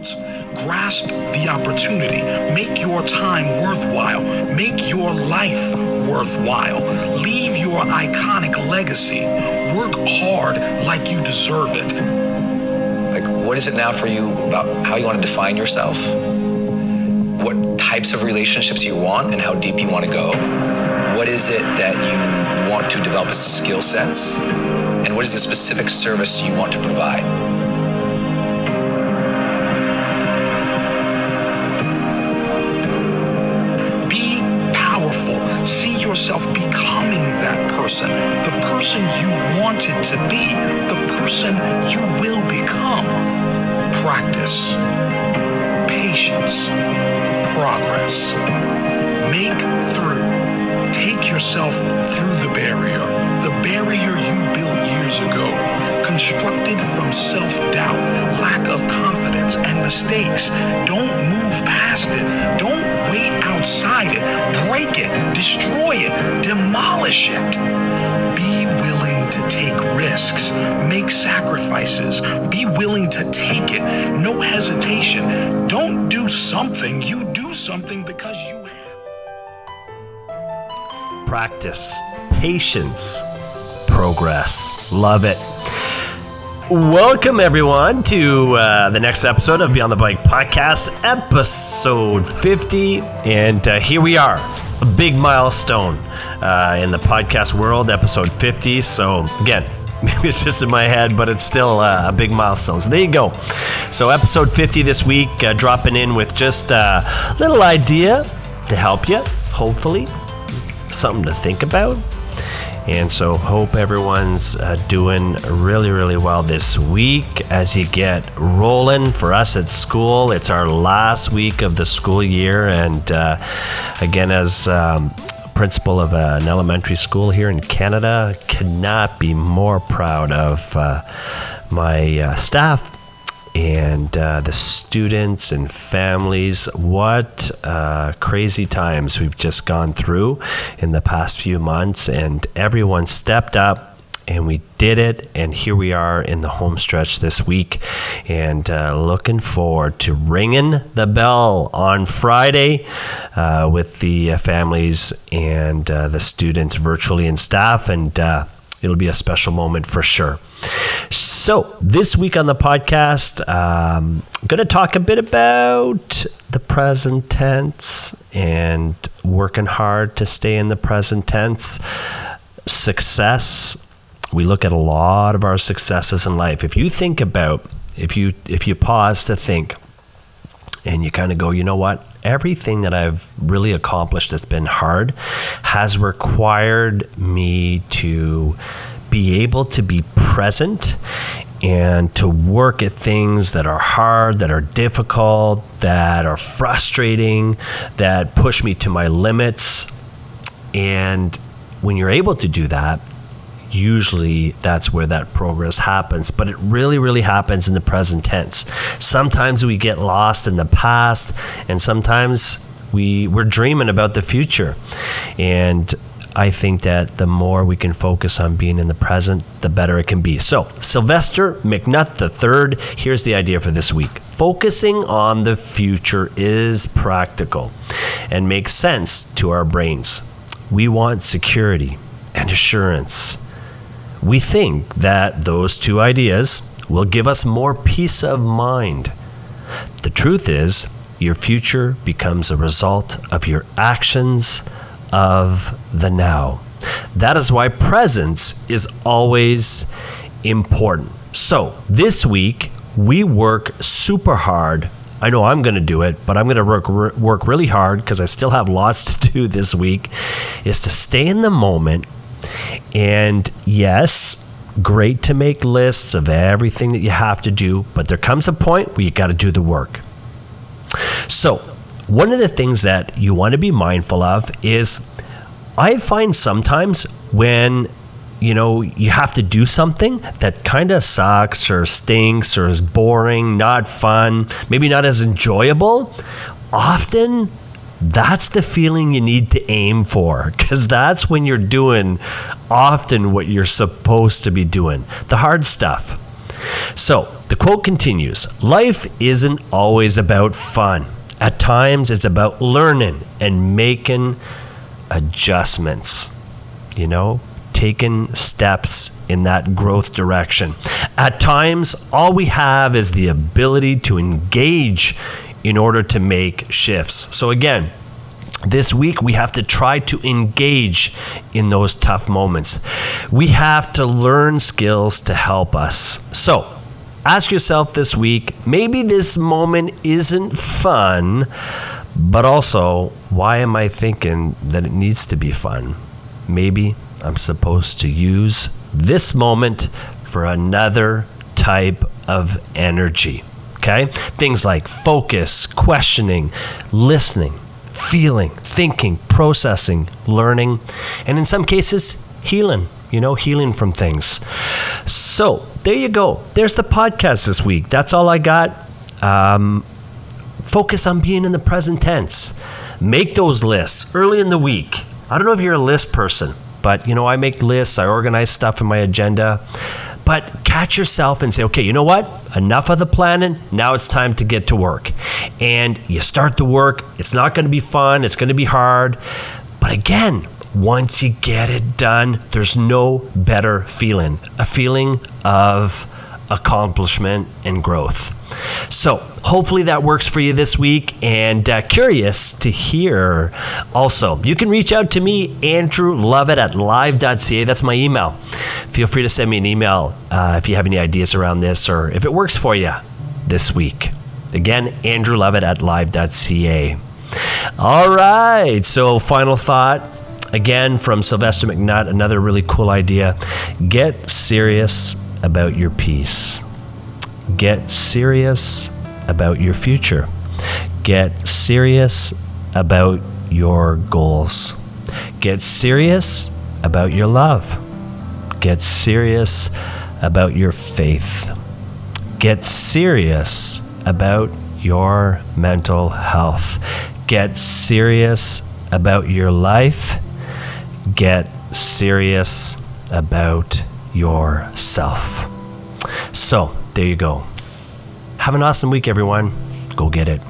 Grasp the opportunity. Make your time worthwhile. Make your life worthwhile. Leave your iconic legacy. Work hard like you deserve it. Like, what is it now for you about how you want to define yourself? What types of relationships you want and how deep you want to go? What is it that you want to develop as skill sets? And what is the specific service you want to provide? Patience. Progress. Make through. Take yourself through. The barrier Constructed from self doubt, lack of confidence, and mistakes. Don't move past it. Don't wait outside it. Break it. Destroy it. Demolish it. Be willing to take risks. Make sacrifices. Be willing to take it. No hesitation. Don't do something. You do something because you have. practice, patience, progress. Love it. Welcome, everyone, to uh, the next episode of Beyond the Bike podcast, episode 50. And uh, here we are, a big milestone uh, in the podcast world, episode 50. So, again, maybe it's just in my head, but it's still uh, a big milestone. So there you go. So episode 50 this week, uh, dropping in with just a little idea to help you, hopefully, something to think about. And so, hope everyone's uh, doing really, really well this week as you get rolling. For us at school, it's our last week of the school year. And uh, again, as um, principal of an elementary school here in Canada, cannot be more proud of uh, my uh, staff and uh, the students and families. What uh, crazy times we've just gone through in the past few months, and everyone stepped up. And we did it, and here we are in the home stretch this week, and uh, looking forward to ringing the bell on Friday uh, with the families and uh, the students virtually and staff, and uh, it'll be a special moment for sure. So, this week on the podcast, um, I'm going to talk a bit about the present tense and working hard to stay in the present tense. Success. We look at a lot of our successes in life. If you think about, if you if you pause to think, and you kind of go, you know what? Everything that I've really accomplished that's been hard has required me to be able to be present and to work at things that are hard, that are difficult, that are frustrating, that push me to my limits. And when you're able to do that, usually that's where that progress happens but it really really happens in the present tense sometimes we get lost in the past and sometimes we we're dreaming about the future and I think that the more we can focus on being in the present, the better it can be. So, Sylvester McNutt III, here's the idea for this week. Focusing on the future is practical and makes sense to our brains. We want security and assurance. We think that those two ideas will give us more peace of mind. The truth is, your future becomes a result of your actions of the now. That is why presence is always important. So, this week, we work super hard. I know I'm going to do it, but I'm going to work work really hard because I still have lots to do this week is to stay in the moment and yes, great to make lists of everything that you have to do, but there comes a point where you got to do the work. So, one of the things that you want to be mindful of is I find sometimes when you know you have to do something that kind of sucks or stinks or is boring, not fun, maybe not as enjoyable, often that's the feeling you need to aim for because that's when you're doing often what you're supposed to be doing the hard stuff. So, the quote continues Life isn't always about fun. At times, it's about learning and making adjustments, you know, taking steps in that growth direction. At times, all we have is the ability to engage in order to make shifts. So, again, this week we have to try to engage in those tough moments. We have to learn skills to help us. So, ask yourself this week maybe this moment isn't fun, but also, why am I thinking that it needs to be fun? Maybe I'm supposed to use this moment for another type of energy. Okay? Things like focus, questioning, listening, feeling, thinking, processing, learning, and in some cases, healing, you know, healing from things. So there you go. There's the podcast this week. That's all I got. Um, focus on being in the present tense. Make those lists early in the week. I don't know if you're a list person, but you know, I make lists, I organize stuff in my agenda. But catch yourself and say, okay, you know what? Enough of the planning. Now it's time to get to work. And you start the work. It's not going to be fun, it's going to be hard. But again, once you get it done, there's no better feeling a feeling of accomplishment and growth. So, hopefully that works for you this week. And uh, curious to hear also, you can reach out to me, Andrew Lovett at live.ca. That's my email. Feel free to send me an email uh, if you have any ideas around this or if it works for you this week. Again, Andrew Lovett at live.ca. All right. So, final thought again from Sylvester McNutt, another really cool idea. Get serious about your peace. Get serious about your future. Get serious about your goals. Get serious about your love. Get serious about your faith. Get serious about your mental health. Get serious about your life. Get serious about yourself. So, there you go. Have an awesome week, everyone. Go get it.